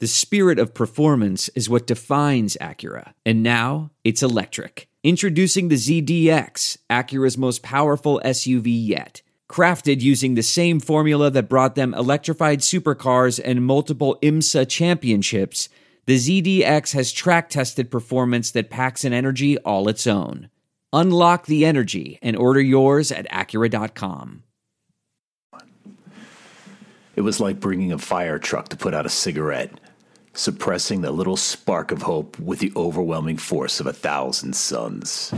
The spirit of performance is what defines Acura. And now it's electric. Introducing the ZDX, Acura's most powerful SUV yet. Crafted using the same formula that brought them electrified supercars and multiple IMSA championships, the ZDX has track tested performance that packs an energy all its own. Unlock the energy and order yours at Acura.com. It was like bringing a fire truck to put out a cigarette, suppressing the little spark of hope with the overwhelming force of a thousand suns.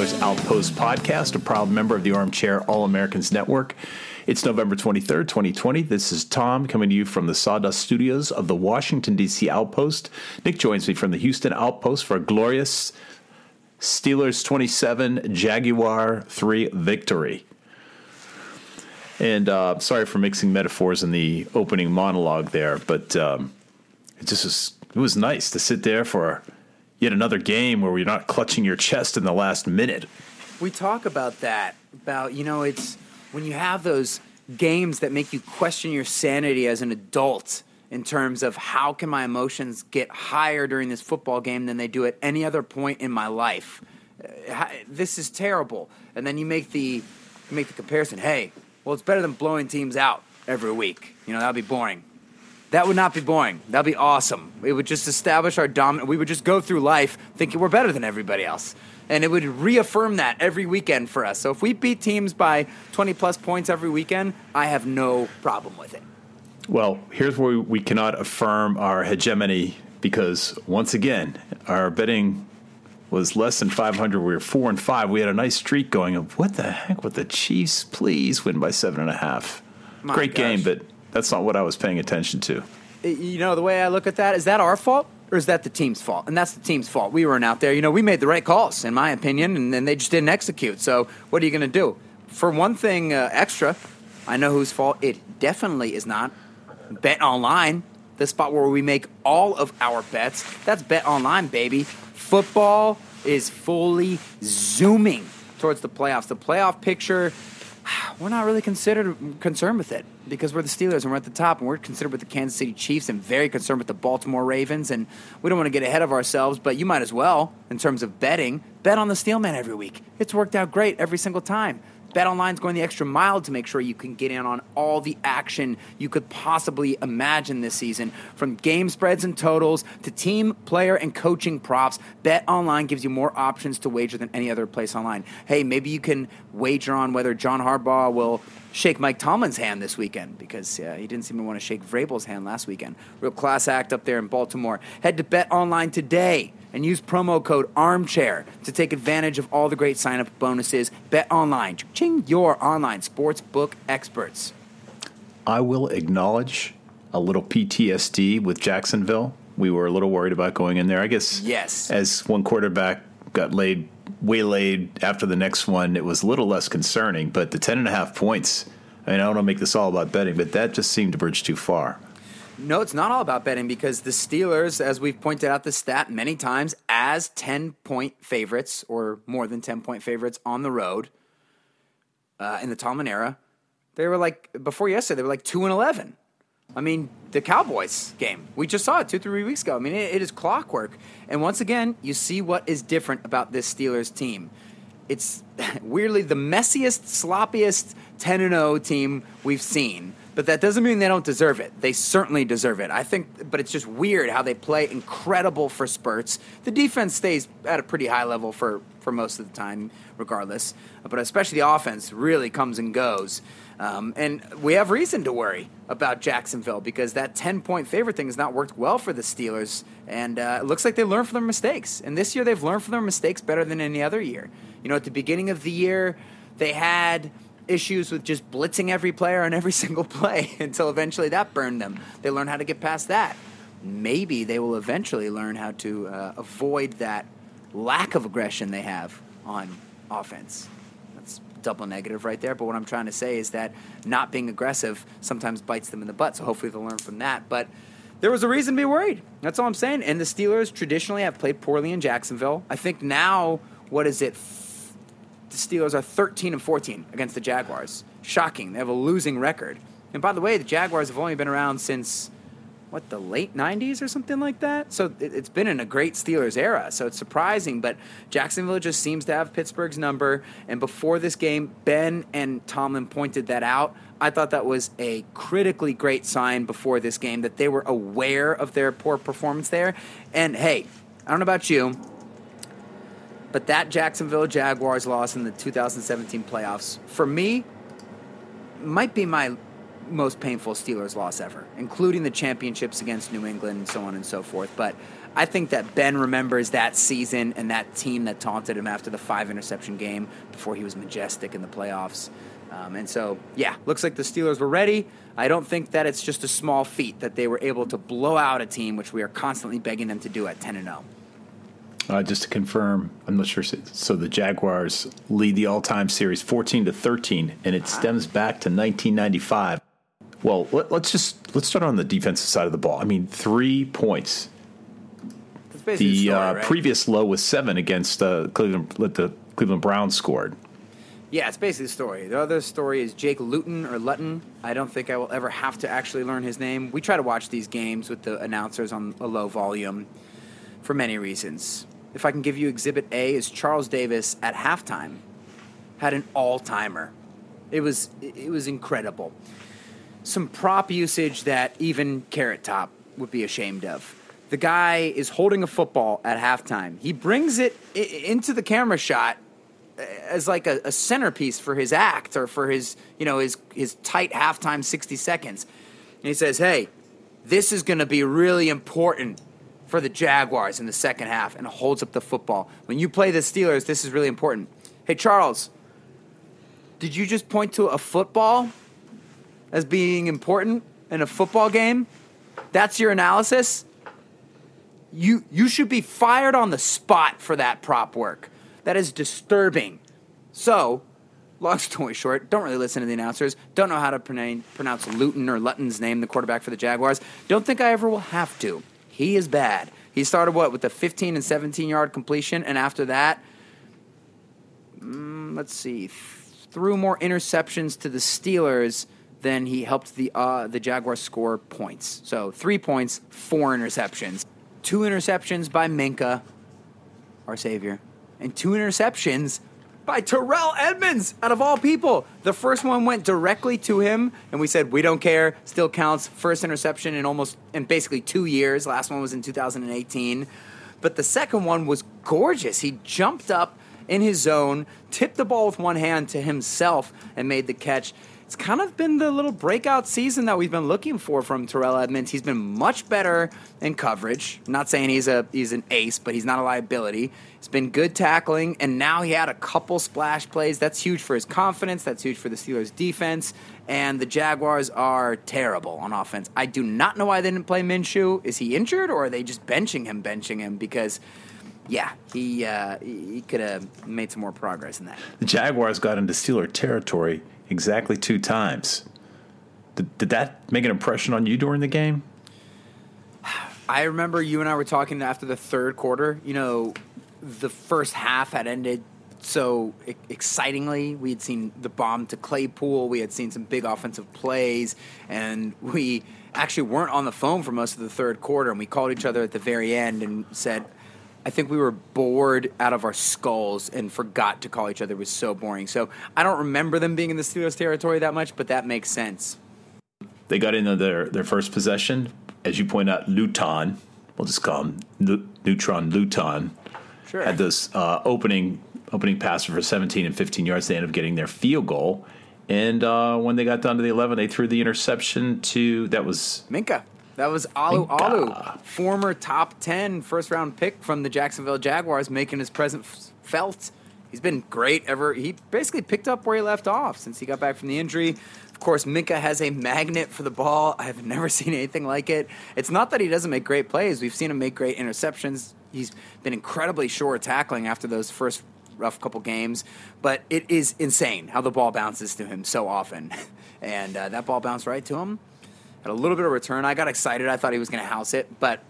Steelers Outpost Podcast, a proud member of the Armchair All Americans Network. It's November 23rd, 2020. This is Tom coming to you from the Sawdust Studios of the Washington, D.C. Outpost. Nick joins me from the Houston Outpost for a glorious Steelers 27, Jaguar 3 victory. And uh, sorry for mixing metaphors in the opening monologue there, but um, it just was, it was nice to sit there for yet another game where you're not clutching your chest in the last minute. We talk about that. About, you know, it's when you have those games that make you question your sanity as an adult in terms of how can my emotions get higher during this football game than they do at any other point in my life. Uh, This is terrible. And then you make the you make the comparison, hey, well it's better than blowing teams out every week. You know, that'd be boring. That would not be boring. That'd be awesome. It would just establish our dominant. We would just go through life thinking we're better than everybody else. And it would reaffirm that every weekend for us. So if we beat teams by 20 plus points every weekend, I have no problem with it. Well, here's where we cannot affirm our hegemony because once again, our betting was less than 500. We were four and five. We had a nice streak going of what the heck with the Chiefs? Please win by seven and a half. My Great game, but that's not what I was paying attention to. You know, the way I look at that, is that our fault or is that the team's fault? And that's the team's fault. We weren't out there. You know, we made the right calls, in my opinion, and then they just didn't execute. So what are you going to do? For one thing uh, extra, I know whose fault it definitely is not. Bet online, the spot where we make all of our bets. That's Bet Online, baby. Football is fully zooming towards the playoffs. The playoff picture we're not really considered concerned with it because we're the Steelers and we're at the top, and we're considered with the Kansas City Chiefs and very concerned with the Baltimore Ravens. And we don't want to get ahead of ourselves, but you might as well, in terms of betting, bet on the Steelman every week. It's worked out great every single time. Bet Online's going the extra mile to make sure you can get in on all the action you could possibly imagine this season. From game spreads and totals to team, player, and coaching props, Bet Online gives you more options to wager than any other place online. Hey, maybe you can wager on whether John Harbaugh will shake Mike Tomlin's hand this weekend because uh, he didn't seem to want to shake Vrabel's hand last weekend. Real class act up there in Baltimore. Head to Bet Online today and use promo code ARMCHAIR to take advantage of all the great sign up bonuses. Bet Online, ching your online sports book experts. I will acknowledge a little PTSD with Jacksonville. We were a little worried about going in there. I guess Yes. as one quarterback got laid waylaid after the next one, it was a little less concerning. But the ten and a half points. I mean, I don't want to make this all about betting, but that just seemed to bridge too far. No, it's not all about betting because the Steelers, as we've pointed out the stat many times, as 10 point favorites or more than 10 point favorites on the road uh, in the Tomlin era, they were like, before yesterday, they were like 2 and 11. I mean, the Cowboys game, we just saw it two, three weeks ago. I mean, it, it is clockwork. And once again, you see what is different about this Steelers team. It's weirdly the messiest, sloppiest 10 and 0 team we've seen. But that doesn't mean they don't deserve it. They certainly deserve it. I think, but it's just weird how they play incredible for spurts. The defense stays at a pretty high level for, for most of the time, regardless. But especially the offense really comes and goes. Um, and we have reason to worry about Jacksonville because that 10 point favorite thing has not worked well for the Steelers. And uh, it looks like they learned from their mistakes. And this year, they've learned from their mistakes better than any other year. You know, at the beginning of the year, they had issues with just blitzing every player on every single play until eventually that burned them. They learn how to get past that. Maybe they will eventually learn how to uh, avoid that lack of aggression they have on offense. That's double negative right there. But what I'm trying to say is that not being aggressive sometimes bites them in the butt. So hopefully they'll learn from that. But there was a reason to be worried. That's all I'm saying. And the Steelers traditionally have played poorly in Jacksonville. I think now, what is it? The Steelers are 13 and 14 against the Jaguars. Shocking. They have a losing record. And by the way, the Jaguars have only been around since what the late 90s or something like that. So it, it's been in a great Steelers era. So it's surprising, but Jacksonville just seems to have Pittsburgh's number. And before this game, Ben and Tomlin pointed that out. I thought that was a critically great sign before this game that they were aware of their poor performance there. And hey, I don't know about you, but that Jacksonville Jaguars loss in the 2017 playoffs, for me, might be my most painful Steelers loss ever, including the championships against New England and so on and so forth. But I think that Ben remembers that season and that team that taunted him after the five interception game before he was majestic in the playoffs. Um, and so, yeah, looks like the Steelers were ready. I don't think that it's just a small feat that they were able to blow out a team, which we are constantly begging them to do at 10 and oh. 0. Uh, just to confirm, I'm not sure. So the Jaguars lead the all-time series 14 to 13, and it stems back to 1995. Well, let, us just let's start on the defensive side of the ball. I mean, three points. The story, uh, right? previous low was seven against uh, Cleveland. That the Cleveland Browns scored. Yeah, it's basically the story. The other story is Jake Luton or Lutton. I don't think I will ever have to actually learn his name. We try to watch these games with the announcers on a low volume for many reasons. If I can give you exhibit A is Charles Davis at halftime had an all-timer. It was it was incredible. Some prop usage that even Carrot Top would be ashamed of. The guy is holding a football at halftime. He brings it into the camera shot uh, as like a, a centerpiece for his act or for his you know his his tight halftime 60 seconds and he says hey this is going to be really important for the jaguars in the second half and holds up the football when you play the steelers this is really important hey charles did you just point to a football as being important in a football game that's your analysis you you should be fired on the spot for that prop work. That is disturbing. So, long story short, don't really listen to the announcers. Don't know how to pronounce, Luton or Lutton's name, the quarterback for the Jaguars. Don't think I ever will have to. He is bad. He started what with a 15 and 17 yard completion, and after that, mm, let's see, th- threw more interceptions to the Steelers than he helped the uh, the Jaguars score points. So three points, four interceptions, two interceptions by Minkah, our savior, and two interceptions by Terrell Edmunds, out of all people. The first one went directly to him, and we said, we don't care, still counts. First interception in almost, in basically two years. Last one was in 2018. But the second one was gorgeous. He jumped up in his zone, tipped the ball with one hand to himself, and made the catch. It's kind of been the little breakout season that we've been looking for from Terrell Edmunds. He's been much better in coverage. I'm not saying he's a he's an ace, but he's not a liability. He's been good tackling, and now he had a couple splash plays. That's huge for his confidence. That's huge for the Steelers' defense. And the Jaguars are terrible on offense. I do not know why they didn't play Minshew. Is he injured, or are they just benching him, benching him? Because, yeah, he uh, he could have made some more progress in that. The Jaguars got into Steeler territory exactly two times. Did, did that make an impression on you during the game? I remember you and I were talking after the third quarter. You know, the first half had ended so excitingly. We had seen the bomb to Claypool. We had seen some big offensive plays, and we actually weren't on the phone for most of the third quarter. And we called each other at the very end and said, I think we were bored out of our skulls and forgot to call each other. It was so boring. So I don't remember them being in the Steelers territory that much, but that makes sense. They got into their, their first possession. As you point out, Luton, we'll just call him Neutron Luton, Sure. had this uh, opening opening pass for 17 and 15 yards. They ended up getting their field goal. And uh, when they got down to the 11, they threw the interception to that was Minkah. That was Alu Minkah. Alu, former top 10 first round pick from the Jacksonville Jaguars, making his presence felt. He's been great ever. He basically picked up where he left off since he got back from the injury. Of course, Minkah has a magnet for the ball. I've never seen anything like it. It's not that he doesn't make great plays. We've seen him make great interceptions. He's been incredibly sure tackling after those first rough couple games, but it is insane how the ball bounces to him so often, and uh, that ball bounced right to him. Had a little bit of return. I got excited. I thought he was going to house it, but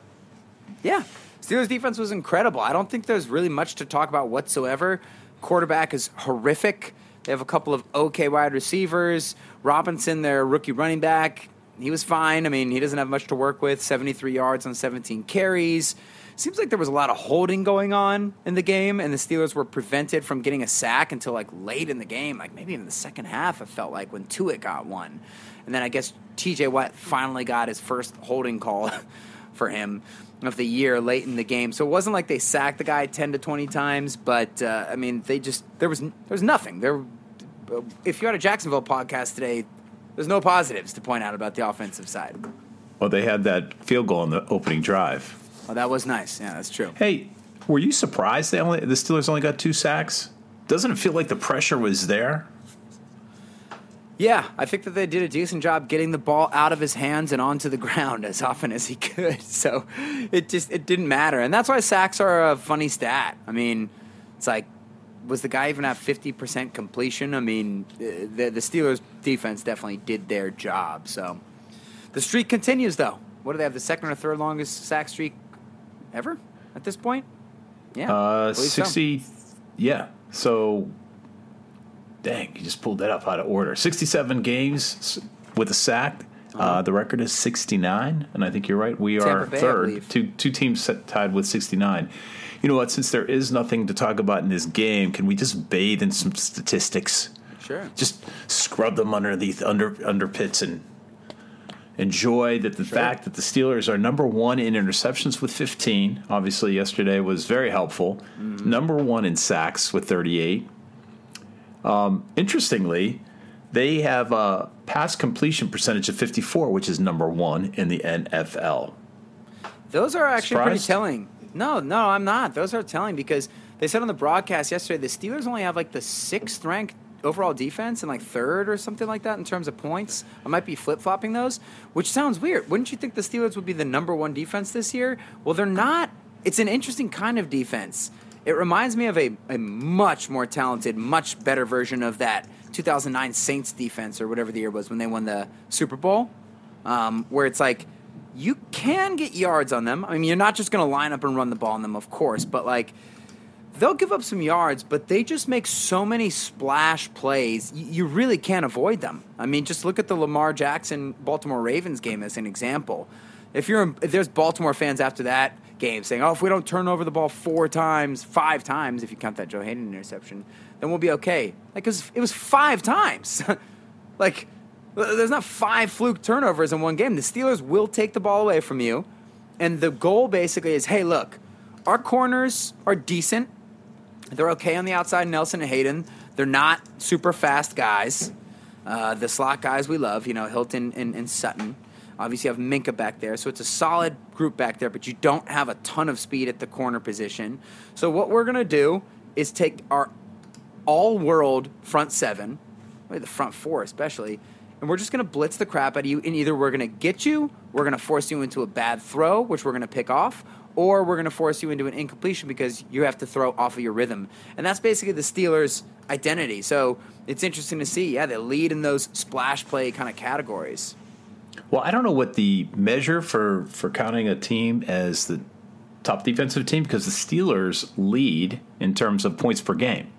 yeah, Steelers defense was incredible. I don't think there's really much to talk about whatsoever. Quarterback is horrific. They have a couple of okay wide receivers. Robinson, their rookie running back, he was fine. I mean, he doesn't have much to work with 73 yards on 17 carries. Seems like there was a lot of holding going on in the game, and the Steelers were prevented from getting a sack until like late in the game, like maybe in the second half, it felt like when Tuitt got one. And then I guess TJ Watt finally got his first holding call for him of the year late in the game. So it wasn't like they sacked the guy 10 to 20 times, but uh, I mean, they just there was there was nothing. There if you had a Jacksonville podcast today, there's no positives to point out about the offensive side. Well, they had that field goal on the opening drive. Oh, that was nice. Yeah, that's true. Hey, were you surprised they only the Steelers only got two sacks? Doesn't it feel like the pressure was there? Yeah, I think that they did a decent job getting the ball out of his hands and onto the ground as often as he could. So it just it didn't matter, and that's why sacks are a funny stat. I mean, it's like was the guy even at fifty percent completion? I mean, the the Steelers defense definitely did their job. So the streak continues, though. What do they have? The second or third longest sack streak ever at this point? Yeah, Uh, I believe so. 60, yeah. So, dang, you just pulled that up out of order. 67 games with a sack. uh the record is 69, and I think you're right. We are Uh-huh. Bay, third. Two, two teams set- tied with 69. You know what? Since there is nothing to talk about in this game, can we just bathe in some statistics? Sure. Just scrub them underneath under under pits and enjoy that the fact that the Steelers are number one in interceptions with 15. Obviously, yesterday was very helpful. Number one in sacks with 38. Um, interestingly, they have a pass completion percentage of 54, which is number one in the NFL. Those are actually pretty telling. No, no, I'm not. Those are telling because they said on the broadcast yesterday the Steelers only have like the sixth ranked overall defense and like third or something like that in terms of points. I might be flip flopping those, which sounds weird. Wouldn't you think the Steelers would be the number one defense this year? Well, they're not. It's an interesting kind of defense. It reminds me of a, a much more talented, much better version of that 2009 Saints defense or whatever the year was when they won the Super Bowl, um, where it's like you can get yards on them. I mean, you're not just going to line up and run the ball on them, of course, but like they'll give up some yards, but they just make so many splash plays. y- You really can't avoid them. I mean, just look at the Lamar Jackson Baltimore Ravens game as an example. If you're if there's Baltimore fans after that game saying, "Oh, if we don't turn over the ball four times, five times, if you count that Joe Haden interception, then we'll be okay." Like 'cause it was five times. like there's not five fluke turnovers in one game. The Steelers will take the ball away from you. And the goal basically is, hey, look, our corners are decent. They're okay on the outside, Nelson and Haden. They're not super fast guys. Uh, the slot guys we love, you know, Hilton and, and Sutton. Obviously, you have Minkah back there, so it's a solid group back there, but you don't have a ton of speed at the corner position. So, what we're going to do is take our all world front seven, the front four especially, and we're just going to blitz the crap out of you. And either we're going to get you, we're going to force you into a bad throw, which we're going to pick off, or we're going to force you into an incompletion because you have to throw off of your rhythm. And that's basically the Steelers' identity. So it's interesting to see. Yeah, they lead in those splash play kind of categories. Well, I don't know what the measure for for counting a team as the top defensive team because the Steelers lead in terms of points per game.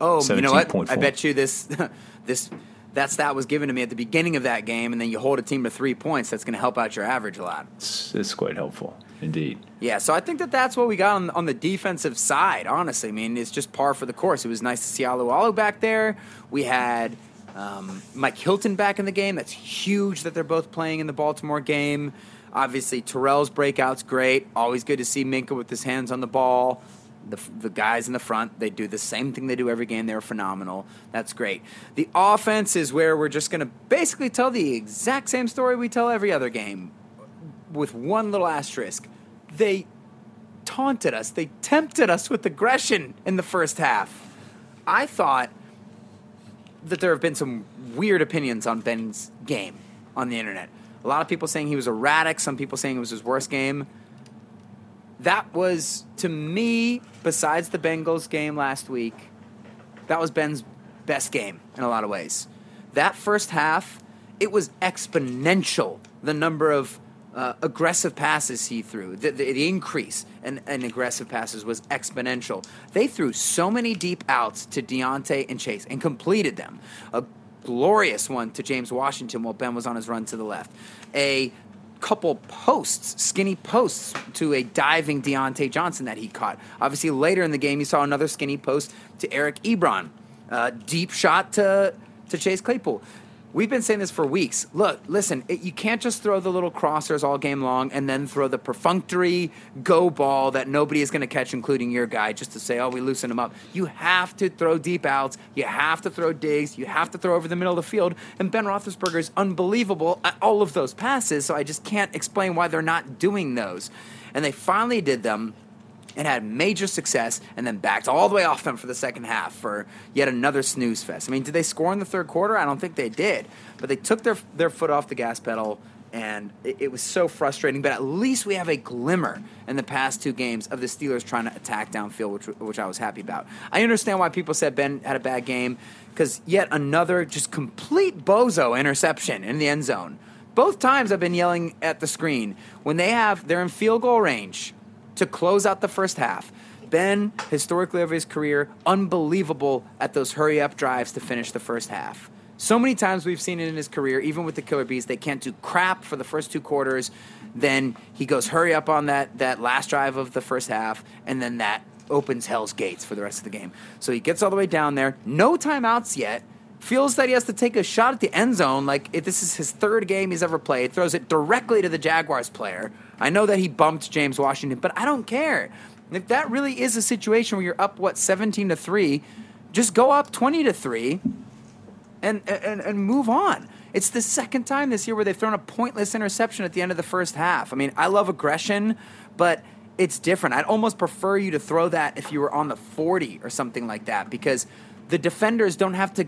Oh, you know what? 17.4. I bet you this this that stat was given to me at the beginning of that game, and then you hold a team to three points. That's going to help out your average a lot. It's, it's quite helpful indeed. Yeah, so I think that that's what we got on, on the defensive side. Honestly, I mean, it's just par for the course. It was nice to see Alualu back there. We had um, Mike Hilton back in the game. That's huge that they're both playing in the Baltimore game. Obviously, Terrell's breakout's great. Always good to see Minkah with his hands on the ball. The, the guys in the front, they do the same thing they do every game. They're phenomenal. That's great. The offense is where we're just going to basically tell the exact same story we tell every other game with one little asterisk. They taunted us, they tempted us with aggression in the first half. I thought that there have been some weird opinions on Ben's game on the internet. A lot of people saying he was erratic, some people saying it was his worst game. that was to me, besides the Bengals game last week, that was Ben's best game in a lot of ways. That first half, it was exponential the number of uh, aggressive passes he threw. The, the, the increase in, in aggressive passes was exponential. They threw so many deep outs to Diontae and Chase and completed them. A glorious one to James Washington while Ben was on his run to the left. A couple posts, skinny posts to a diving Diontae Johnson that he caught. Obviously, later in the game, you saw another skinny post to Eric Ebron. Uh, deep shot to, to Chase Claypool. We've been saying this for weeks. Look, listen, it, you can't just throw the little crossers all game long and then throw the perfunctory go ball that nobody is going to catch, including your guy, just to say, oh, we loosen him up. You have to throw deep outs. You have to throw digs. You have to throw over the middle of the field. And Ben Roethlisberger is unbelievable at all of those passes, so I just can't explain why they're not doing those. And they finally did them and had major success and then backed all the way off them for the second half for yet another snooze fest. I mean, did they score in the third quarter? I don't think they did, but they took their their foot off the gas pedal and it, it was so frustrating. But at least we have a glimmer in the past two games of the Steelers trying to attack downfield, which which I was happy about. I understand why people said Ben had a bad game because yet another just complete bozo interception in the end zone. Both times I've been yelling at the screen when they have they're in field goal range to close out the first half. Ben, historically over his career, unbelievable at those hurry up drives to finish the first half. So many times we've seen it in his career, even with the Killer Bees, they can't do crap for the first two quarters. Then he goes hurry up on that, that last drive of the first half, and then that opens hell's gates for the rest of the game. So he gets all the way down there, no timeouts yet. Feels that he has to take a shot at the end zone, like if this is his third game he's ever played. Throws it directly to the Jaguars player. I know that he bumped James Washington, but I don't care. If that really is a situation where you're up what 17 to 3, just go up 20 to 3 and and and move on. It's the second time this year where they've thrown a pointless interception at the end of the first half. I mean, I love aggression, but it's different. I'd almost prefer you to throw that if you were on the 40 or something like that because the defenders don't have to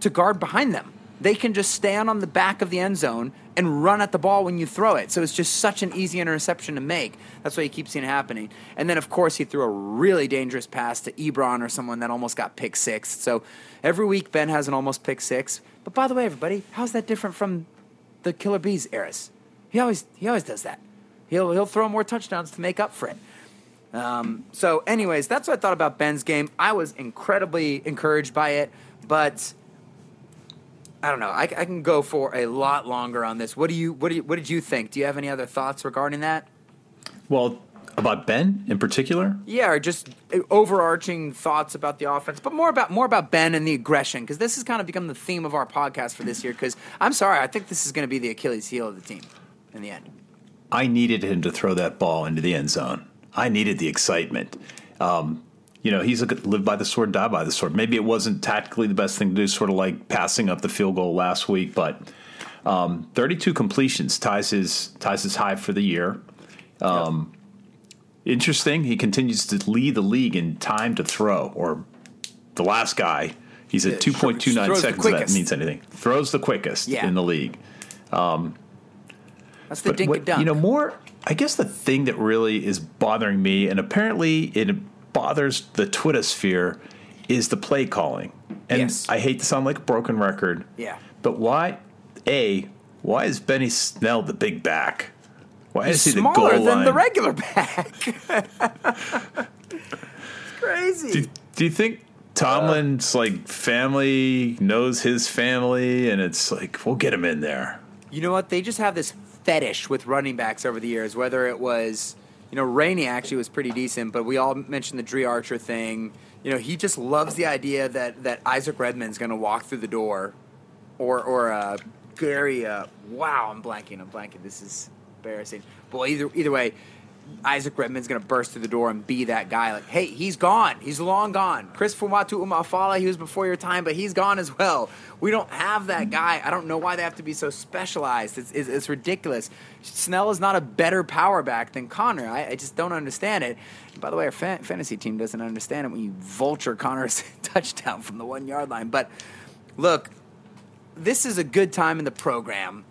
to guard behind them. They can just stand on the back of the end zone and run at the ball when you throw it. So it's just such an easy interception to make. That's why you keep seeing it happening. And then, of course, he threw a really dangerous pass to Ebron or someone that almost got pick six. So every week, Ben has an almost pick six. But by the way, everybody, how's that different from the Killer Bees eras? He always he always does that. He'll he'll throw more touchdowns to make up for it. Um, so, anyways, that's what I thought about Ben's game. I was incredibly encouraged by it, but I don't know. I, I can go for a lot longer on this. What do you what do you, what did you think? Do you have any other thoughts regarding that? Well, about Ben in particular? Yeah, or just overarching thoughts about the offense, but more about more about Ben and the aggression because this has kind of become the theme of our podcast for this year. Because I'm sorry, I think this is going to be the Achilles heel of the team in the end. I needed him to throw that ball into the end zone. I needed the excitement. Um, you know, he's a live by the sword, die by the sword. Maybe it wasn't tactically the best thing to do, sort of like passing up the field goal last week, but um, 32 completions ties his ties his high for the year. Um, yep. Interesting. He continues to lead the league in time to throw, or the last guy. He's at 2.29 seconds. If that means anything. Throws the quickest yeah. in the league. Um, That's the dink what, and dunk. You know, more. I guess the thing that really is bothering me, and apparently it bothers the Twitter sphere is the play calling. And yes. I hate to sound like a broken record. Yeah. But why? A. Why is Benny Snell the big back? Why He's is he the goal than line? the regular back? it's crazy. Do, do you think Tomlin's uh, like family knows his family, and it's like we'll get him in there? You know what? They just have this fetish with running backs over the years. Whether it was, you know, Rainey actually was pretty decent, but we all mentioned the Dri Archer thing. You know, he just loves the idea that that Isaac Redman's going to walk through the door, or or uh, Gary. Uh, wow, I'm blanking. I'm blanking. This is embarrassing. Well, either either way, Isaac Redman's going to burst through the door and be that guy. Like, hey, he's gone. He's long gone. Chris Fumatu Umafala, he was before your time, but he's gone as well. We don't have that guy. I don't know why they have to be so specialized. It's, it's, it's ridiculous. Snell is not a better power back than Conner. I, I just don't understand it. And by the way, our fan, fantasy team doesn't understand it when you vulture Conner's touchdown from the one yard line. But look, this is a good time in the program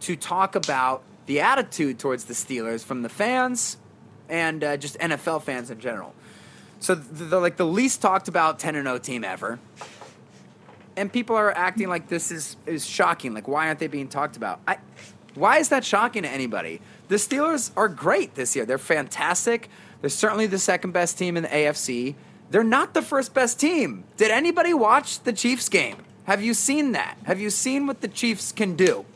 to talk about the attitude towards the Steelers from the fans and uh, just NFL fans in general. So they're like the least talked about 10 and 0 team ever. And people are acting like this is, is shocking. Like, why aren't they being talked about? I, why is that shocking to anybody? The Steelers are great this year. They're fantastic. They're certainly the second best team in the AFC. They're not the first best team. Did anybody watch the Chiefs game? Have you seen that? Have you seen what the Chiefs can do?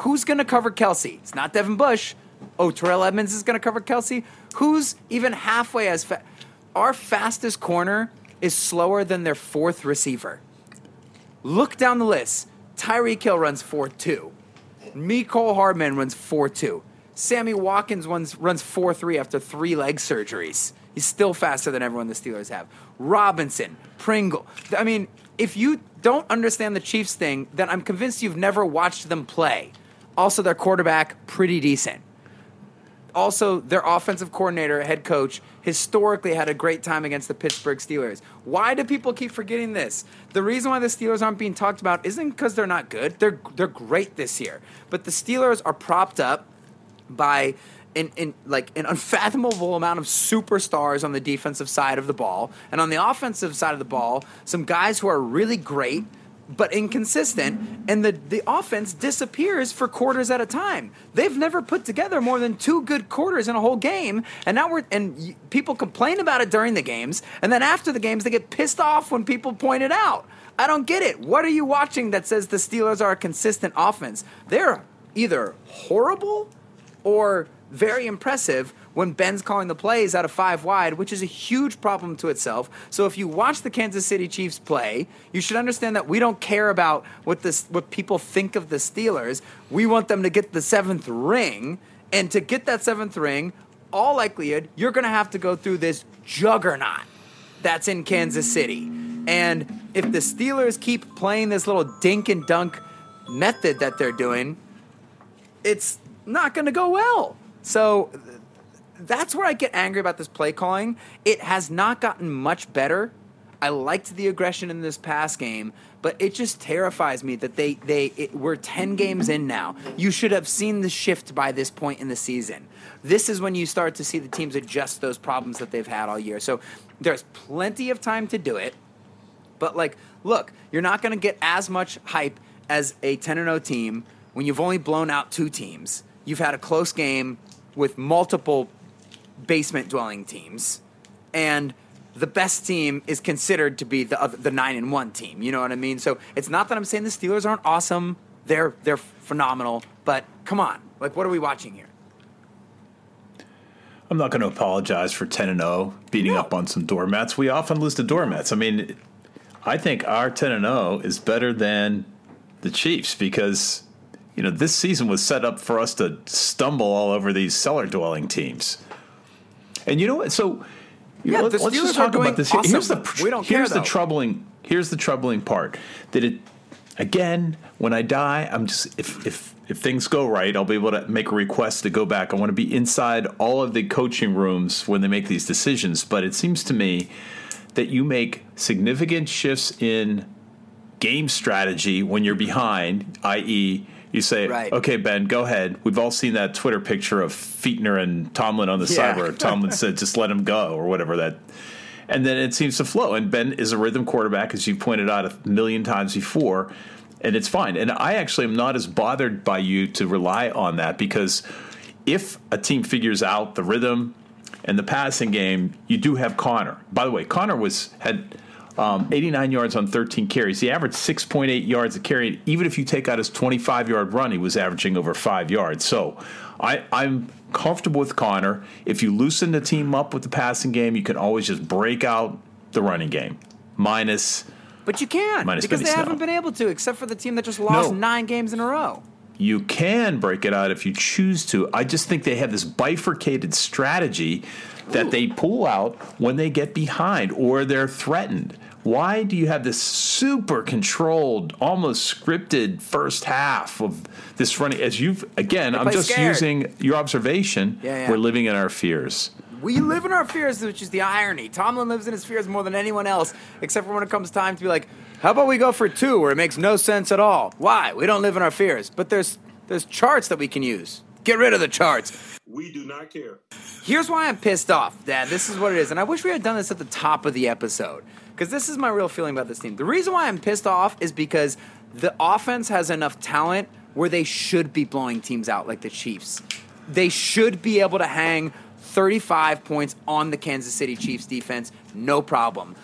Who's going to cover Kelce? It's not Devin Bush. Oh, Terrell Edmunds is going to cover Kelce. Who's even halfway as fast? Our fastest corner is slower than their fourth receiver. Look down the list. Tyreek Hill runs 4 2. Cole Hardman runs 4 2. Sammy Watkins runs, runs 4 3 after three leg surgeries. He's still faster than everyone the Steelers have. Robinson, Pringle. I mean, if you don't understand the Chiefs thing, then I'm convinced you've never watched them play. Also, their quarterback, pretty decent also their offensive coordinator, head coach, historically had a great time against the Pittsburgh Steelers. Why do people keep forgetting this? The reason why the Steelers aren't being talked about isn't because they're not good. They're they're great this year. But the Steelers are propped up by in, in like an unfathomable amount of superstars on the defensive side of the ball. And on the offensive side of the ball, some guys who are really great but inconsistent, and the, the offense disappears for quarters at a time. They've never put together more than two good quarters in a whole game, and now we're and people complain about it during the games, and then after the games they get pissed off when people point it out. I don't get it. What are you watching that says the Steelers are a consistent offense? They're either horrible or very impressive when Ben's calling the plays out of five wide, which is a huge problem to itself. So if you watch the Kansas City Chiefs play, you should understand that we don't care about what this what people think of the Steelers. We want them to get the seventh ring, and to get that seventh ring, all likelihood you're going to have to go through this juggernaut that's in Kansas City. And if the Steelers keep playing this little dink and dunk method that they're doing, it's not going to go well. So that's where I get angry about this play calling. It has not gotten much better. I liked the aggression in this pass game, but it just terrifies me that they they it, we're 10 games in now. You should have seen the shift by this point in the season. This is when you start to see the teams adjust those problems that they've had all year. So there's plenty of time to do it. But like, look, you're not going to get as much hype as a 10 and 0 team when you've only blown out two teams. You've had a close game with multiple basement dwelling teams, and the best team is considered to be the other, the nine and one team. You know what I mean? So it's not that I'm saying the Steelers aren't awesome; they're they're phenomenal. But come on, like what are we watching here? I'm not going to apologize for 10 and 0 beating No. up on some doormats. We often lose to doormats. I mean, I think our 10 and 0 is better than the Chiefs because you know this season was set up for us to stumble all over these cellar dwelling teams. And you know what? So Yeah, know, let's just talk about this. awesome. Here's the We don't care, here's the though. troubling here's the troubling part that it again when I die I'm just if if if things go right I'll be able to make a request to go back. I want to be inside all of the coaching rooms when they make these decisions. But it seems to me that you make significant shifts in game strategy when you're behind, i.e., you say, Right. "Okay, Ben, go ahead." We've all seen that Twitter picture of Fichtner and Tomlin on the Yeah. side where Tomlin said, "Just let him go" or whatever that. And then it seems to flow. And Ben is a rhythm quarterback, as you've pointed out a million times before, and it's fine. And I actually am not as bothered by you to rely on that because if a team figures out the rhythm and the passing game, you do have Conner. By the way, Conner was had um, 89 yards on 13 carries. He averaged 6.8 yards a carry. Even if you take out his 25 yard run, he was averaging over five yards. So I, I'm comfortable with Conner. If you loosen the team up with the passing game, you can always just break out the running game. Minus, But you can't Minus because they haven't been able to, except for the team that just lost No. nine games in a row. you can break it out if you choose to. I just think they have this bifurcated strategy that they pull out when they get behind or they're threatened. Why do you have this super controlled, almost scripted first half of this running? As you've again, I'm just scared. using your observation. Yeah, yeah. We're living in our fears. We live in our fears, which is the irony. Tomlin lives in his fears more than anyone else, except for when it comes time to be like, how about we go for two where it makes no sense at all? Why? We don't live in our fears. But there's there's charts that we can use. Get rid of the charts. We do not care. Here's why I'm pissed off, Dad. This is what it is. And I wish we had done this at the top of the episode. Because this is my real feeling about this team. The reason why I'm pissed off is because the offense has enough talent where they should be blowing teams out like the Chiefs. They should be able to hang 35 points on the Kansas City Chiefs defense, no problem.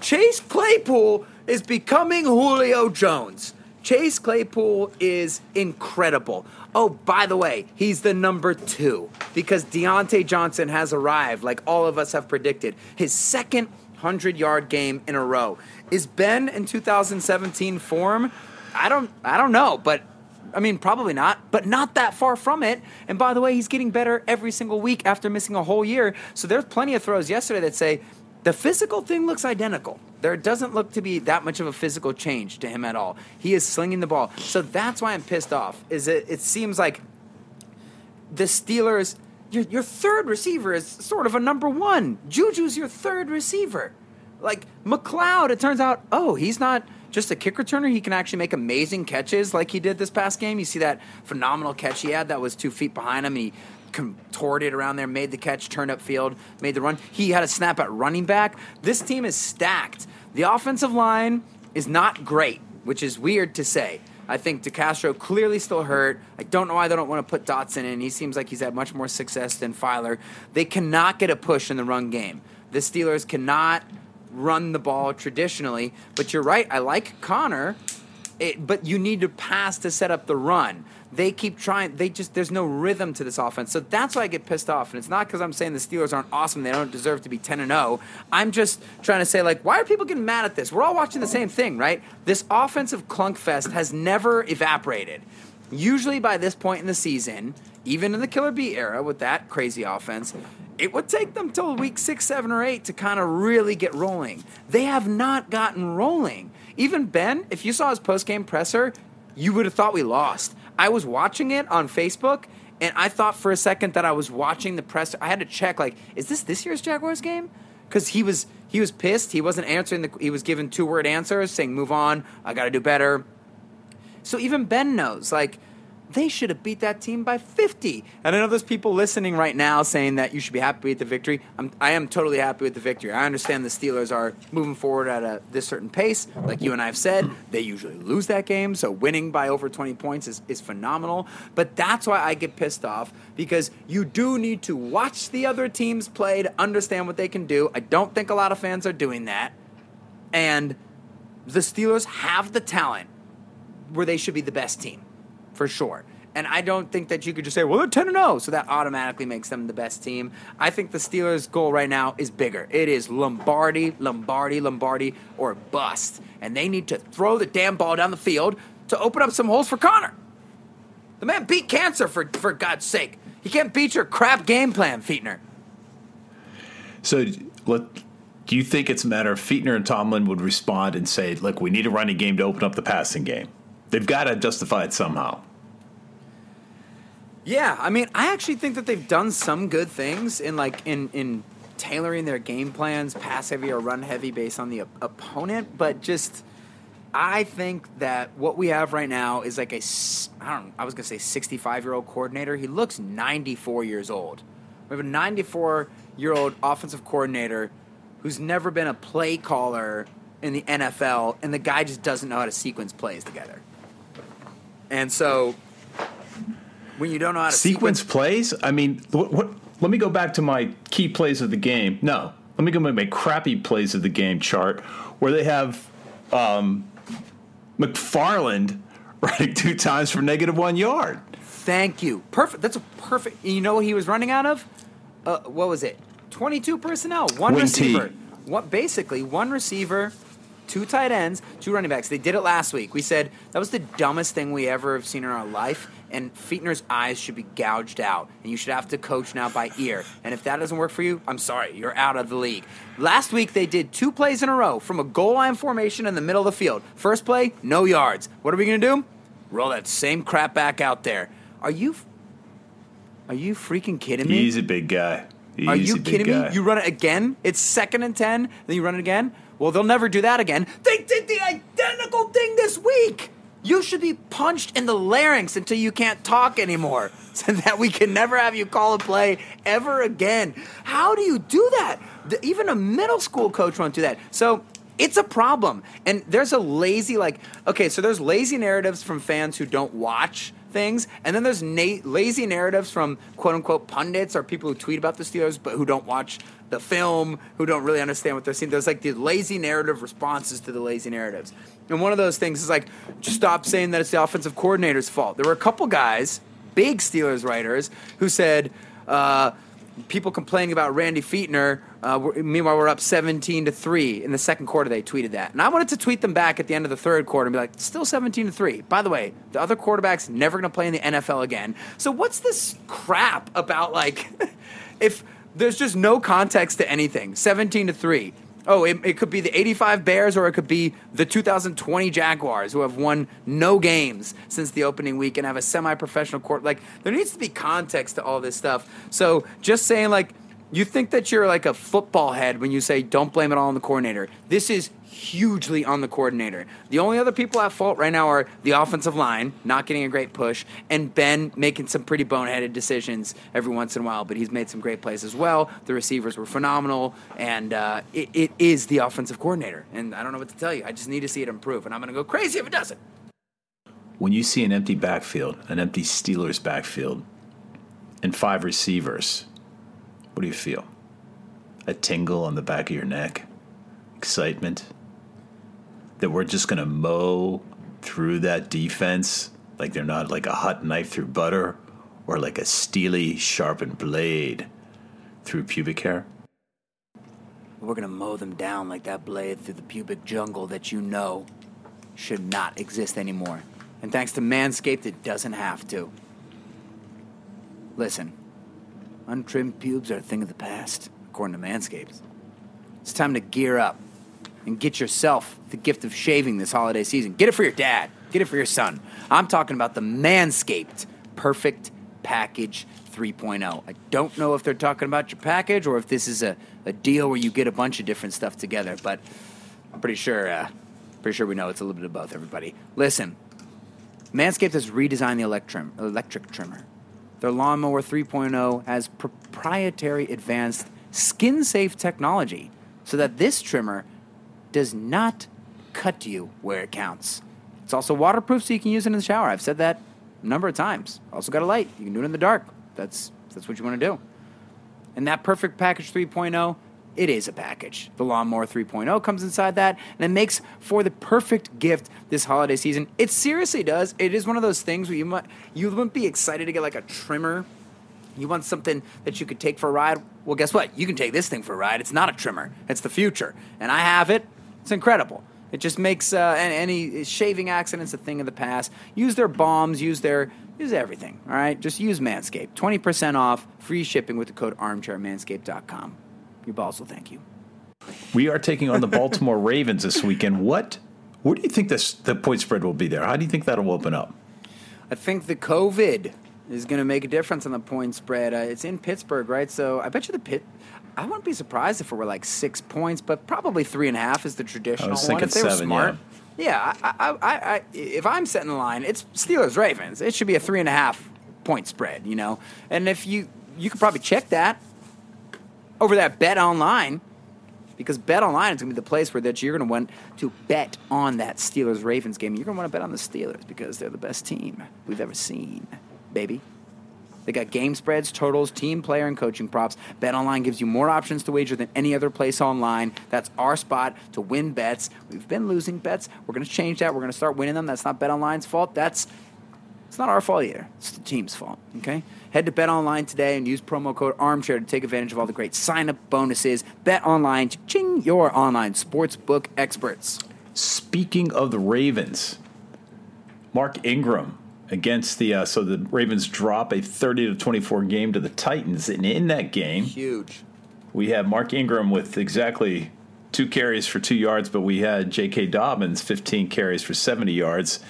Chase Claypool is becoming Julio Jones. Chase Claypool is incredible. Oh, by the way, he's the number two because Diontae Johnson has arrived, like all of us have predicted. His second 100 yard game in a row. Is Ben in 2017 form? I don't, I don't know, but I mean, probably not, but not that far from it. And by the way, he's getting better every single week after missing a whole year. So there's plenty of throws yesterday that say the physical thing looks identical. There doesn't look to be that much of a physical change to him at all. He is slinging the ball. So that's why I'm pissed off. Is it it seems like the Steelers your your third receiver is sort of a number 1. Juju's your third receiver. Like McCloud, it turns out, oh, he's not just a kick returner. He can actually make amazing catches like he did this past game. You see that phenomenal catch he had that was two feet behind him. He contorted around there, made the catch, turned up field, made the run. He had a snap at running back. This team is stacked. The offensive line is not great, which is weird to say. I think DeCastro clearly still hurt. I don't know why they don't want to put Dotson in. He seems like he's had much more success than Feiler. They cannot get a push in the run game. The Steelers cannot run the ball traditionally. But you're right. I like Conner, it, but you need to pass to set up the run. They keep trying. They just there's no rhythm to this offense. So that's why I get pissed off. And it's not because I'm saying the Steelers aren't awesome. They don't deserve to be 10 and 0. I'm just trying to say like, why are people getting mad at this? We're all watching the same thing, right? This offensive clunk fest has never evaporated. Usually by this point in the season, even in the Killer B era with that crazy offense, it would take them till week six, seven, or eight to kind of really get rolling. They have not gotten rolling. Even Ben, if you saw his post game presser, you would have thought we lost. I was watching it on Facebook, and I thought for a second that I was watching the presser. I had to check, like, is this this year's Jaguars game? Because he was he was pissed. He wasn't answering the. He was given two word answers, saying, "Move on. I got to do better." So even Ben knows, like they should have beat that team by 50. And I know there's people listening right now saying that you should be happy with the victory. I'm, I am totally happy with the victory. I understand the Steelers are moving forward at a this certain pace. Like you and I have said, they usually lose that game. So winning by over 20 points is, is phenomenal. But that's why I get pissed off because you do need to watch the other teams play to understand what they can do. I don't think a lot of fans are doing that. And the Steelers have the talent where they should be the best team for sure. And I don't think that you could just say, well, they're 10 and 0, so that automatically makes them the best team. I think the Steelers' goal right now is bigger. It is Lombardi, Lombardi, Lombardi, or bust. And they need to throw the damn ball down the field to open up some holes for Conner. The man beat cancer, for, for God's sake. He can't beat your crap game plan, Fichtner. So, do you think it's a matter of Fichtner and Tomlin would respond and say, look, we need a running game to open up the passing game? They've got to justify it somehow. Yeah, I mean, I actually think that they've done some good things in like in in tailoring their game plans, pass heavy or run heavy based on the op- opponent, but just I think that what we have right now is like a I don't I was going to say 65-year-old coordinator. He looks 94 years old. We have a 94-year-old offensive coordinator who's never been a play caller in the NFL and the guy just doesn't know how to sequence plays together. And so when you don't know how to Sequence sequence, plays? I mean, what, what, let me go back to my key plays of the game. No, let me go to my crappy plays of the game chart where they have um, McFarland running two times for negative one yard. Thank you. Perfect. That's a perfect. You know what he was running out of? Uh, what was it? Twenty-two personnel, one Wing T. receiver. What basically one receiver, two tight ends, two running backs. They did it last week. We said that was the dumbest thing we ever have seen in our life. And Fichtner's eyes should be gouged out, and you should have to coach now by ear. And if that doesn't work for you, I'm sorry, you're out of the league. Last week they did two plays in a row from a goal line formation in the middle of the field. First play, no yards. What are we gonna do? Roll that same crap back out there. Are you? Are you freaking kidding me? He's a big guy. He's Are you kidding guy. me? You run it again? It's second and 10, then you run it again? Well, they'll never do that again. They did the identical thing this week. You should be punched in the larynx until you can't talk anymore, so that we can never have you call a play ever again. How do you do that? The- even a middle school coach won't do that. So it's a problem. And there's a lazy, like, okay, so there's lazy narratives from fans who don't watch things, and then there's na- lazy narratives from quote unquote pundits or people who tweet about the Steelers but who don't watch the film, who don't really understand what they're seeing. There's like the lazy narrative responses to the lazy narratives. And one of those things is like, just stop saying that it's the offensive coordinator's fault. There were a couple guys, big Steelers writers, who said, uh, people complaining about Randy Fichtner. Uh, meanwhile, we're up 17 to 3 in the second quarter. They tweeted that. And I wanted to tweet them back at the end of the third quarter and be like, still 17 to 3. By the way, the other quarterback's never going to play in the NFL again. So, what's this crap about, like, if there's just no context to anything? 17 to 3. Oh, it, it could be the 85 Bears or it could be the 2020 Jaguars who have won no games since the opening week and have a semi professional court. Like, there needs to be context to all this stuff. So, just saying, like, you think that you're like a football head when you say don't blame it all on the coordinator. This is hugely on the coordinator. The only other people at fault right now are the offensive line not getting a great push and Ben making some pretty boneheaded decisions every once in a while, but he's made some great plays as well. The receivers were phenomenal, and uh, it, it is the offensive coordinator. And I don't know what to tell you. I just need to see it improve, and I'm going to go crazy if it doesn't. When you see an empty backfield, an empty Steelers backfield, and five receivers, what do you feel? A tingle on the back of your neck? Excitement? That we're just going to mow through that defense like they're not like a hot knife through butter or like a steely, sharpened blade through pubic hair? We're going to mow them down like that blade through the pubic jungle that you know should not exist anymore. And thanks to Manscaped, it doesn't have to. Listen, untrimmed pubes are a thing of the past, according to Manscaped. It's time to gear up and get yourself the gift of shaving this holiday season. Get it for your dad, get it for your son. I'm talking about the Manscaped Perfect Package 3.0. I don't know if they're talking about your package or if this is a, a deal where you get a bunch of different stuff together, but I'm pretty sure, uh, pretty sure we know it's a little bit of both, everybody. Listen, Manscaped has redesigned the electrim, electric trimmer. Their Lawnmower 3.0 has proprietary advanced skin safe technology so that this trimmer does not cut you where it counts. It's also waterproof so you can use it in the shower. I've said that a number of times. Also got a light. You can do it in the dark. That's that's what you want to do. And that perfect package 3.0, it is a package. The Lawnmower 3.0 comes inside that, and it makes for the perfect gift this holiday season. It seriously does. It is one of those things where you might you wouldn't be excited to get like a trimmer. You want something that you could take for a ride? Well, guess what? You can take this thing for a ride. It's not a trimmer. It's the future, and I have it. It's incredible. It just makes uh, any shaving accidents a thing of the past. Use their bombs. Use their use everything. All right, just use Manscaped. Twenty percent off, free shipping with the code ArmchairManscaped.com. Your balls will thank you. We are taking on the Baltimore Ravens this weekend. What what do you think this the point spread will be there? How do you think that'll open up? I think the COVID is going to make a difference on the point spread. Uh, it's in Pittsburgh, right? So I bet you the pit. I wouldn't be surprised if it were like six points, but probably three and a half is the traditional oh, I was one. If they were seven, smart, yeah. I, I, I, I, if I'm setting the line, it's Steelers Ravens. It should be a three and a half point spread, you know. And if you you could probably check that over that bet online because bet online is going to be the place where that you're going to want to bet on that Steelers Ravens game. You're going to want to bet on the Steelers because they're the best team we've ever seen, baby. They got game spreads, totals, team player, and coaching props. Bet online gives you more options to wager than any other place online. That's our spot to win bets. We've been losing bets. We're going to change that. We're going to start winning them. That's not Bet online's fault. That's it's not our fault either. It's the team's fault. Okay. Head to Bet Online today and use promo code Armchair to take advantage of all the great sign-up bonuses. Bet Online, ching your online sportsbook experts. Speaking of the Ravens, Mark Ingram against the uh, so the Ravens drop a 30 to 24 game to the Titans and in that game Huge. we have Mark Ingram with exactly two carries for 2 yards but we had JK Dobbins 15 carries for 70 yards.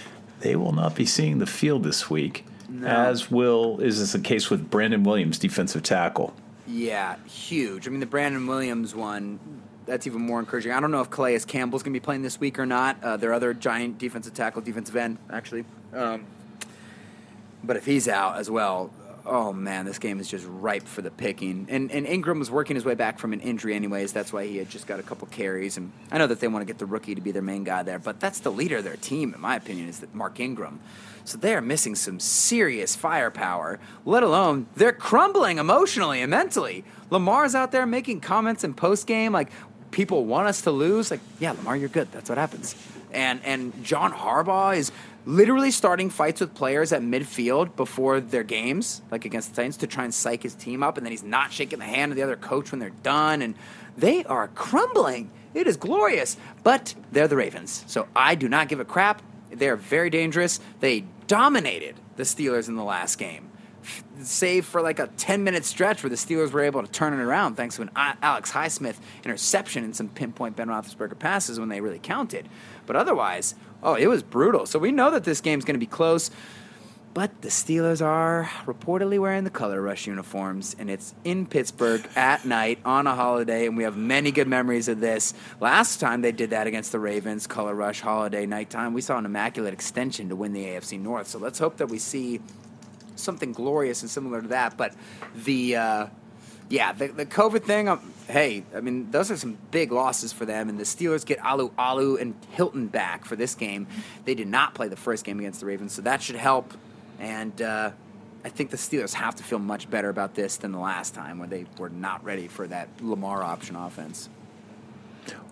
They will not be seeing the field this week. As will is this the case with Brandon Williams defensive tackle. Yeah, huge. I mean, the Brandon Williams one, that's even more encouraging. I don't know if Calais Campbell's going to be playing this week or not. Uh, their other giant defensive tackle, defensive end, actually. Um, but if he's out as well, oh man, this game is just ripe for the picking. And, and Ingram was working his way back from an injury, anyways. That's why he had just got a couple carries. And I know that they want to get the rookie to be their main guy there, but that's the leader of their team, in my opinion, is that Mark Ingram. So they are missing some serious firepower, let alone they're crumbling emotionally and mentally. Lamar's out there making comments in post game like people want us to lose. Like, yeah, Lamar, you're good. That's what happens. And and John Harbaugh is literally starting fights with players at midfield before their games, like against the Titans, to try and psych his team up. And then he's not shaking the hand of the other coach when they're done. And they are crumbling. It is glorious. But they're the Ravens. So I do not give a crap. They're very dangerous. They dominated the Steelers in the last game. Save for like a 10 minute stretch where the Steelers were able to turn it around thanks to an Alex Highsmith interception and some pinpoint Ben Roethlisberger passes when they really counted. But otherwise, oh, it was brutal. So we know that this game's going to be close. But the Steelers are reportedly wearing the color rush uniforms, and it's in Pittsburgh at night on a holiday, and we have many good memories of this. Last time they did that against the Ravens, color rush holiday nighttime, we saw an immaculate extension to win the AFC North. So let's hope that we see something glorious and similar to that. But the uh, yeah, the, the COVID thing. Um, hey, I mean, those are some big losses for them. And the Steelers get Alualu and Hilton back for this game. They did not play the first game against the Ravens, so that should help. And uh, I think the Steelers have to feel much better about this than the last time when they were not ready for that Lamar option offense.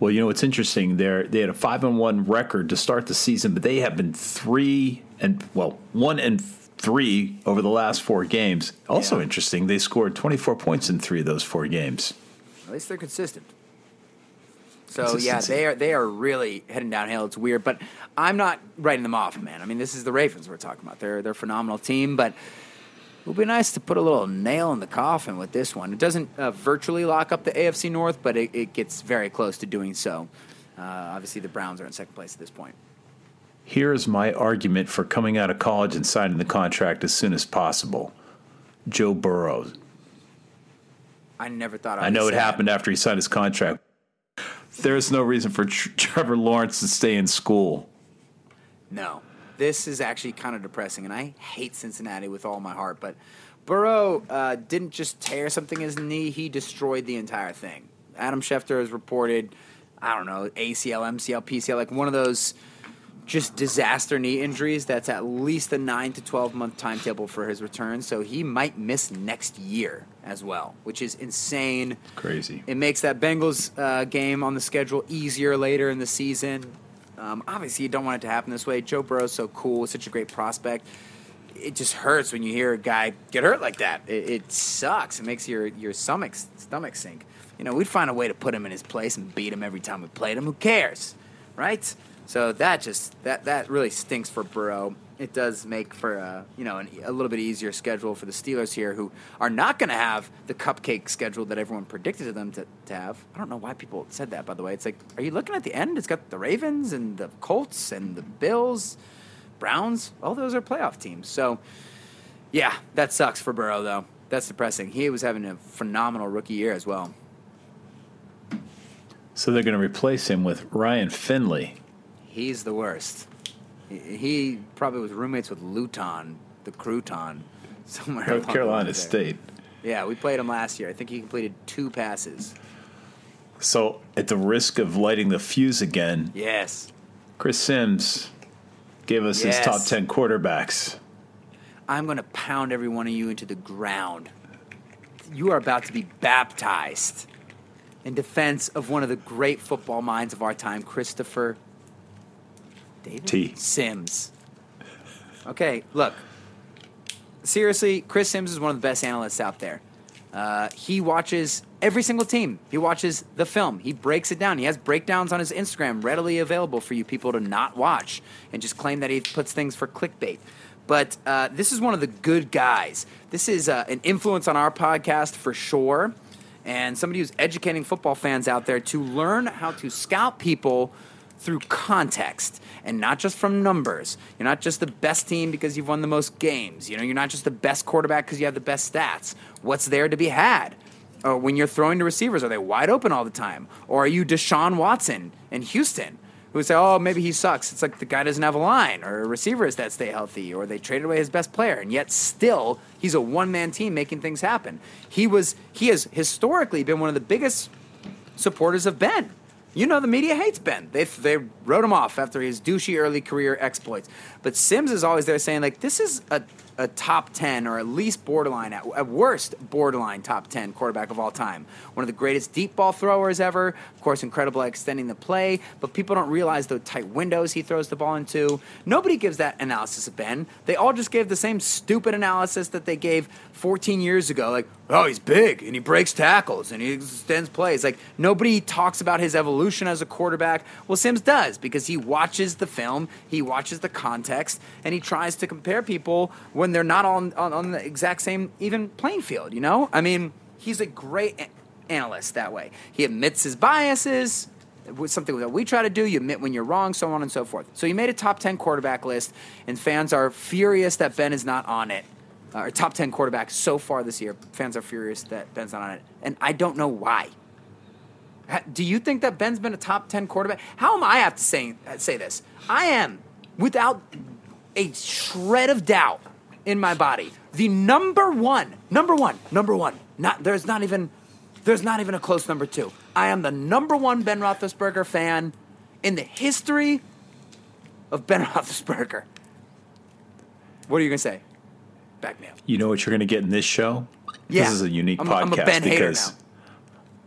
Well, you know what's interesting? They they had a five and one record to start the season, but they have been three and well one and three over the last four games. Also Yeah. interesting, they scored twenty four points in three of those four games. At least they're consistent. So yeah, they are they are really heading downhill. It's weird, but I'm not writing them off, man. I mean, this is the Ravens we're talking about. They're they're a phenomenal team, but it would be nice to put a little nail in the coffin with this one. It doesn't uh, virtually lock up the AFC North, but it, it gets very close to doing so. Uh, obviously, the Browns are in second place at this point. Here's my argument for coming out of college and signing the contract as soon as possible. Joe Burrow. I never thought I'd I know it that. happened after he signed his contract. There's no reason for Tr- Trevor Lawrence to stay in school. No, this is actually kind of depressing, and I hate Cincinnati with all my heart. But Burrow uh, didn't just tear something in his knee; he destroyed the entire thing. Adam Schefter has reported, I don't know, ACL, MCL, PCL, like one of those just disaster knee injuries. That's at least a nine to twelve month timetable for his return. So he might miss next year as well, which is insane. Crazy. It makes that Bengals uh, game on the schedule easier later in the season. Um, obviously, you don't want it to happen this way. Joe Burrow's so cool, such a great prospect. It just hurts when you hear a guy get hurt like that. It, it sucks. It makes your your stomach stomach sink. You know, we'd find a way to put him in his place and beat him every time we played him. Who cares, right? So that just that that really stinks for Burrow. It does make for a, you know an, a little bit easier schedule for the Steelers here, who are not going to have the cupcake schedule that everyone predicted them to, to have. I don't know why people said that. By the way, it's like, are you looking at the end? It's got the Ravens and the Colts and the Bills, Browns. All those are playoff teams. So yeah, that sucks for Burrow though. That's depressing. He was having a phenomenal rookie year as well. So they're going to replace him with Ryan Finley. He's the worst. He, he probably was roommates with Luton, the crouton, somewhere. North Carolina. State. Yeah, we played him last year. I think he completed two passes. So, at the risk of lighting the fuse again, Yes. Chris Sims gave us his top 10 quarterbacks. I'm going to pound every one of you into the ground. You are about to be baptized in defense of one of the great football minds of our time, Christopher David T. Sims. Okay, look. Seriously, Chris Sims is one of the best analysts out there. Uh, he watches every single team. He watches the film. He breaks it down. He has breakdowns on his Instagram readily available for you people to not watch and just claim that he puts things for clickbait. But uh, this is one of the good guys. This is uh, an influence on our podcast for sure, and somebody who's educating football fans out there to learn how to scout people through context and not just from numbers. You're not just the best team because you've won the most games. You know, you're not just the best quarterback because you have the best stats. What's there to be had? When you're throwing to receivers, are they wide open all the time? Or are you Deshaun Watson in Houston? Who say, oh, maybe he sucks. It's like the guy doesn't have a line, or receivers that stay healthy, or they traded away his best player, and yet still he's a one man team making things happen. He was he has historically been one of the biggest supporters of Ben. You know the media hates Ben. They they wrote him off after his douchey early career exploits. But Sims is always there saying like this is a a top 10 or at least borderline, at, at, worst, borderline top 10 quarterback of all time. One of the greatest deep ball throwers ever. Of course, incredible at extending the play, but people don't realize the tight windows he throws the ball into. Nobody gives that analysis of Ben. They all just gave the same stupid analysis that they gave 14 years ago. Like, oh, he's big and he breaks tackles and he extends plays. Like, nobody talks about his evolution as a quarterback. Well, Sims does because he watches the film, he watches the context, and he tries to compare people when they're not on, on, on the exact same even playing field, you know? I mean, he's a great a- analyst that way. He admits his biases, something that we try to do. You admit when you're wrong, so on and so forth. So he made a top 10 quarterback list, and fans are furious that Ben is not on it. Uh, or top 10 quarterback so far this year. Fans are furious that Ben's not on it. And I don't know why. Do you think that Ben's been a top 10 quarterback? How am I have to say, say this? I am, without a shred of doubt in my body, the number one, number one, number one. Not there's not even there's not even a close number two. I am the number one Ben Roethlisberger fan in the history of Ben Roethlisberger. What are you gonna say? Back up. You know what you're going to get in this show? Yeah. This is a unique I'm a- I'm a podcast because now.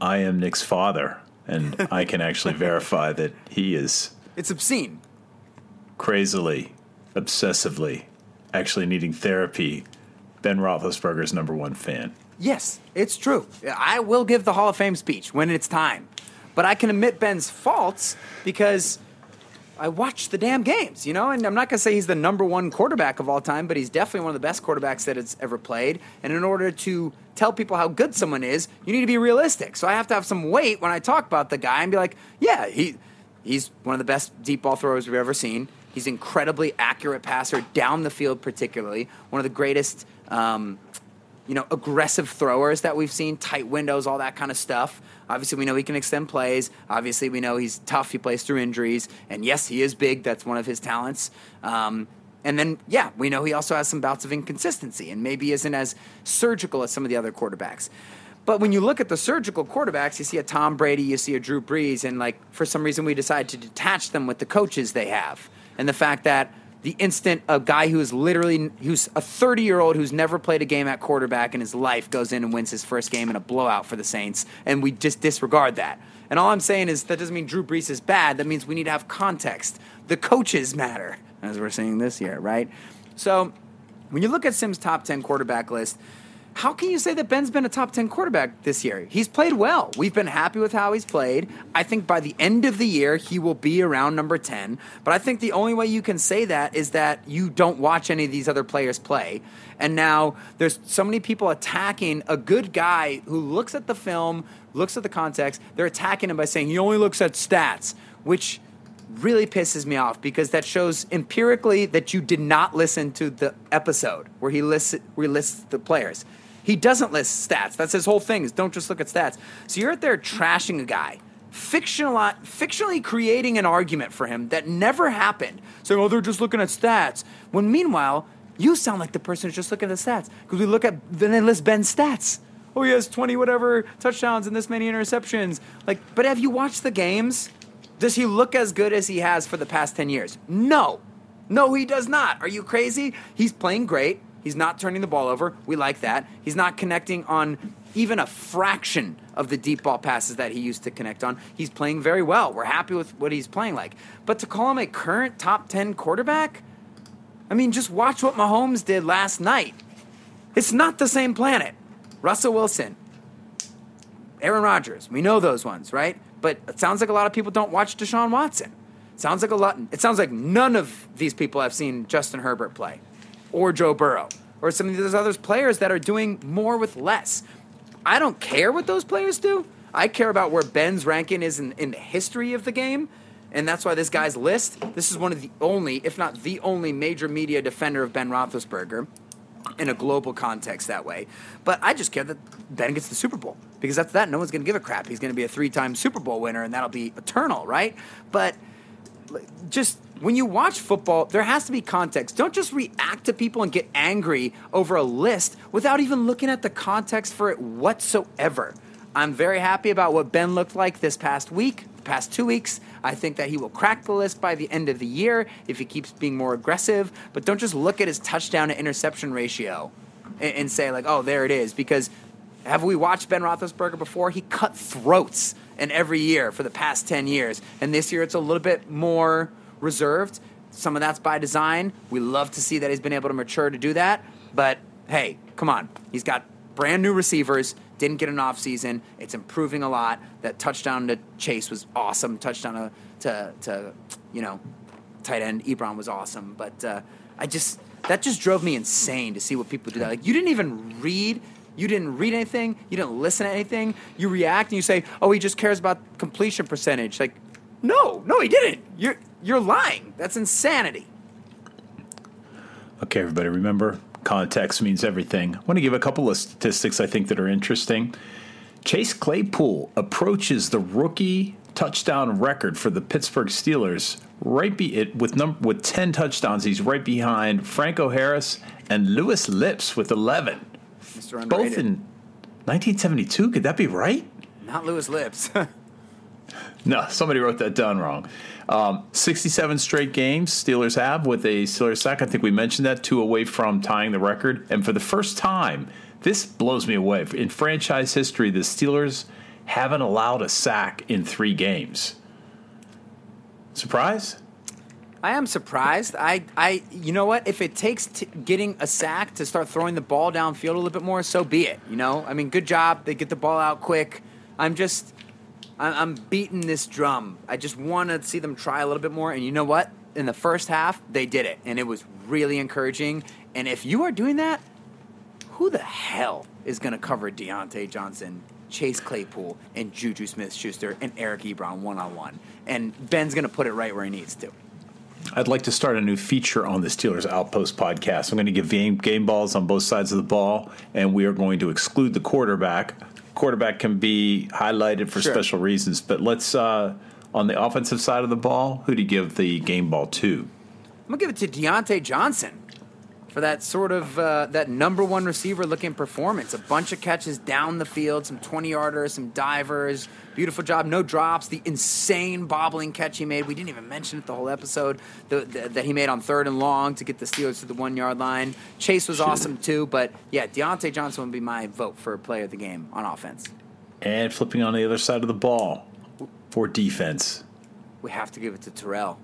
I am Nick's father, and I can actually verify that he is It's obscene. crazily, obsessively, actually needing therapy. Ben Roethlisberger's number one fan. Yes, it's true. I will give the Hall of Fame speech when it's time. But I can admit Ben's faults because I watch the damn games, you know? And I'm not going to say he's the number one quarterback of all time, but he's definitely one of the best quarterbacks that has ever played. And in order to tell people how good someone is, you need to be realistic. So I have to have some weight when I talk about the guy and be like, yeah, he, he's one of the best deep ball throwers we've ever seen. He's incredibly accurate passer down the field, particularly. One of the greatest. Um, you know, aggressive throwers that we've seen, tight windows, all that kind of stuff. Obviously, we know he can extend plays. Obviously, we know he's tough. He plays through injuries. And yes, he is big. That's one of his talents. Um, and then, yeah, we know he also has some bouts of inconsistency and maybe isn't as surgical as some of the other quarterbacks. But when you look at the surgical quarterbacks, you see a Tom Brady, you see a Drew Brees, and like for some reason we decide to detach them with the coaches they have and the fact that the instant a guy who is literally who's a 30 year old who's never played a game at quarterback in his life goes in and wins his first game in a blowout for the Saints, and we just disregard that. And all I'm saying is that doesn't mean Drew Brees is bad. That means we need to have context. The coaches matter, as we're seeing this year, right? So when you look at Sims' top 10 quarterback list, how can you say that Ben's been a top 10 quarterback this year? He's played well. We've been happy with how he's played. I think by the end of the year, he will be around number 10. But I think the only way you can say that is that you don't watch any of these other players play. And now there's so many people attacking a good guy who looks at the film, looks at the context. They're attacking him by saying he only looks at stats, which really pisses me off because that shows empirically that you did not listen to the episode where he lists where he lists the players. He doesn't list stats. That's his whole thing. Is don't just look at stats. So you're out there trashing a guy, fictional, fictionally creating an argument for him that never happened. Saying, "Oh, they're just looking at stats." When meanwhile, you sound like the person who's just looking at the stats because we look at then they list Ben's stats. Oh, he has 20 whatever touchdowns and this many interceptions. Like, but have you watched the games? Does he look as good as he has for the past 10 years? No. No, he does not. Are you crazy? He's playing great. He's not turning the ball over. We like that. He's not connecting on even a fraction of the deep ball passes that he used to connect on. He's playing very well. We're happy with what he's playing like. But to call him a current top 10 quarterback? I mean, just watch what Mahomes did last night. It's not the same planet. Russell Wilson, Aaron Rodgers, we know those ones, right? But it sounds like a lot of people don't watch Deshaun Watson. Sounds like a lot. It sounds like none of these people have seen Justin Herbert play, or Joe Burrow, or some of those other players that are doing more with less. I don't care what those players do. I care about where Ben's ranking is in, in the history of the game, and that's why this guy's list. This is one of the only, if not the only, major media defender of Ben Roethlisberger. in a global context that way. But I just care that Ben gets the Super Bowl because after that, no one's going to give a crap. He's going to be a three-time Super Bowl winner, and that'll be eternal, right? But just when you watch football, there has to be context. Don't just react to people and get angry over a list without even looking at the context for it whatsoever. I'm very happy about what Ben looked like this past week, the past two weeks. I think that he will crack the list by the end of the year if he keeps being more aggressive. But don't just look at his touchdown to interception ratio and, and say, like, oh, there it is. Because have we watched Ben Roethlisberger before? He cut throats in every year for the past 10 years. And this year it's a little bit more reserved. Some of that's by design. We love to see that he's been able to mature to do that. But hey, come on. He's got brand new receivers, didn't get an off season. It's improving a lot. That touchdown to Chase was awesome. Touchdown to, to, to you know, tight end Ebron was awesome. But uh, I just, that just drove me insane to see what people do that. Like, you didn't even read you didn't read anything. You didn't listen to anything. You react and you say, "Oh, he just cares about completion percentage." Like, no, no, he didn't. You're you're lying. That's insanity. Okay, everybody, remember context means everything. I want to give a couple of statistics I think that are interesting. Chase Claypool approaches the rookie touchdown record for the Pittsburgh Steelers right be it with num- with 10 touchdowns. He's right behind Franco Harris and Louis Lipps with 11 are underrated. Both in 1972. Could that be right? Not Louis Lipps. no, somebody wrote that down wrong. Um, 67 straight games Steelers have with a Steelers sack. I think we mentioned that two away from tying the record, and for the first time, this blows me away in franchise history. The Steelers haven't allowed a sack in three games. Surprise? I am surprised. I, I, you know what? If it takes t- getting a sack to start throwing the ball downfield a little bit more, so be it. You know, I mean, good job. They get the ball out quick. I'm just, I'm, I'm beating this drum. I just want to see them try a little bit more. And you know what? In the first half, they did it, and it was really encouraging. And if you are doing that, who the hell is going to cover Diontae Johnson, Chase Claypool, and Juju Smith-Schuster and Eric Ebron one on one? And Ben's going to put it right where he needs to. I'd like to start a new feature on the Steelers Outpost podcast. I'm going to give game, game balls on both sides of the ball, and we are going to exclude the quarterback. Quarterback can be highlighted for Sure. special reasons, but let's, uh, on the offensive side of the ball, who do you give the game ball to? I'm gonna give it to Diontae Johnson for that sort of uh, that number one receiver looking performance. A bunch of catches down the field, some 20 yarders, some divers. Beautiful job, no drops. The insane bobbling catch he made. We didn't even mention it the whole episode the, the, that he made on third and long to get the Steelers to the one yard line. Chase was awesome too, but yeah, Diontae Johnson would be my vote for player of the game on offense. And flipping on the other side of the ball for defense. we have to give it to Terrell.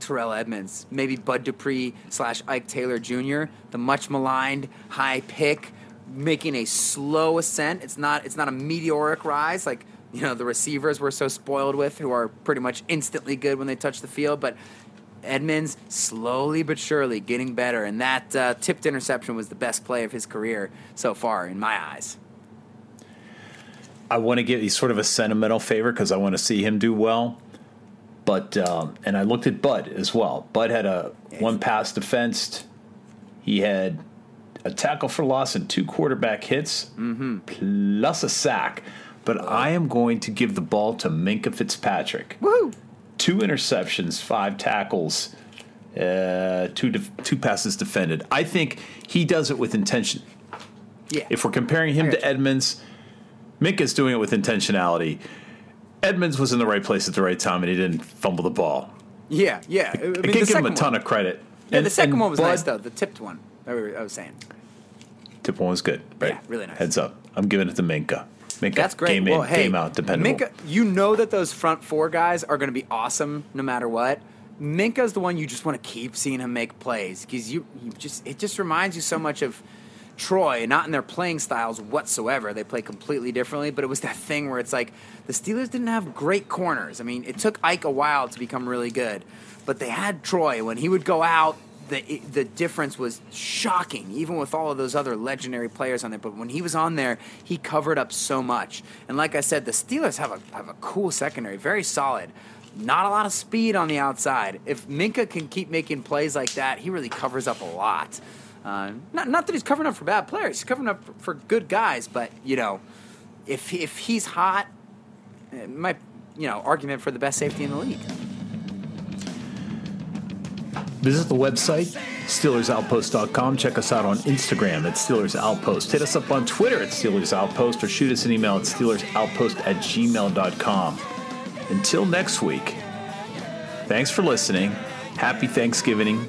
Terrell Edmunds, maybe Bud Dupree slash Ike Taylor Jr., the much maligned high pick, making a slow ascent. It's not it's not a meteoric rise like you know the receivers we're so spoiled with, who are pretty much instantly good when they touch the field, but. Edmunds slowly but surely getting better, and that uh, tipped interception was the best play of his career so far, in my eyes. I want to give you sort of a sentimental favor because I want to see him do well. But um, and I looked at Bud as well. Bud had a one pass defensed. He had a tackle for loss and two quarterback hits, plus a sack. But I am going to give the ball to Minkah Fitzpatrick. Woo! Two interceptions, five tackles, uh, two def- two passes defended. I think he does it with intention. Yeah. If we're comparing him to you. Edmunds, Minkah's doing it with intentionality. Edmunds was in the right place at the right time and he didn't fumble the ball. yeah, yeah. I, mean, I the can't give him a ton one. of credit. Yeah, And- the second one was Bud- nice though. The tipped one. I was I was saying. Tip one was good. Right. Yeah, really nice. Heads up. I'm giving it to Minkah. Minkah. That's great. Game well, in, hey, game out, dependable. Minkah, you know that those front four guys are going to be awesome no matter what. Minkah's the one you just want to keep seeing him make plays because you, you just it just reminds you so much of Troy, not in their playing styles whatsoever. They play completely differently, but it was that thing where it's like the Steelers didn't have great corners. I mean, it took Ike a while to become really good, but they had Troy when he would go out. The, the difference was shocking, even with all of those other legendary players on there. But when he was on there, he covered up so much. And like I said, the Steelers have a have a cool secondary, very solid. Not a lot of speed on the outside. If Minkah can keep making plays like that, he really covers up a lot. Uh, not, not that he's covering up for bad players. He's covering up for, for good guys. But you know, if if he's hot, my, you know argument for the best safety in the league. Visit the website, SteelersOutpost.com. Check us out on Instagram at Steelers Outpost. Hit us up on Twitter at Steelers Outpost or shoot us an email at SteelersOutpost at gmail.com. Until next week, thanks for listening. Happy Thanksgiving.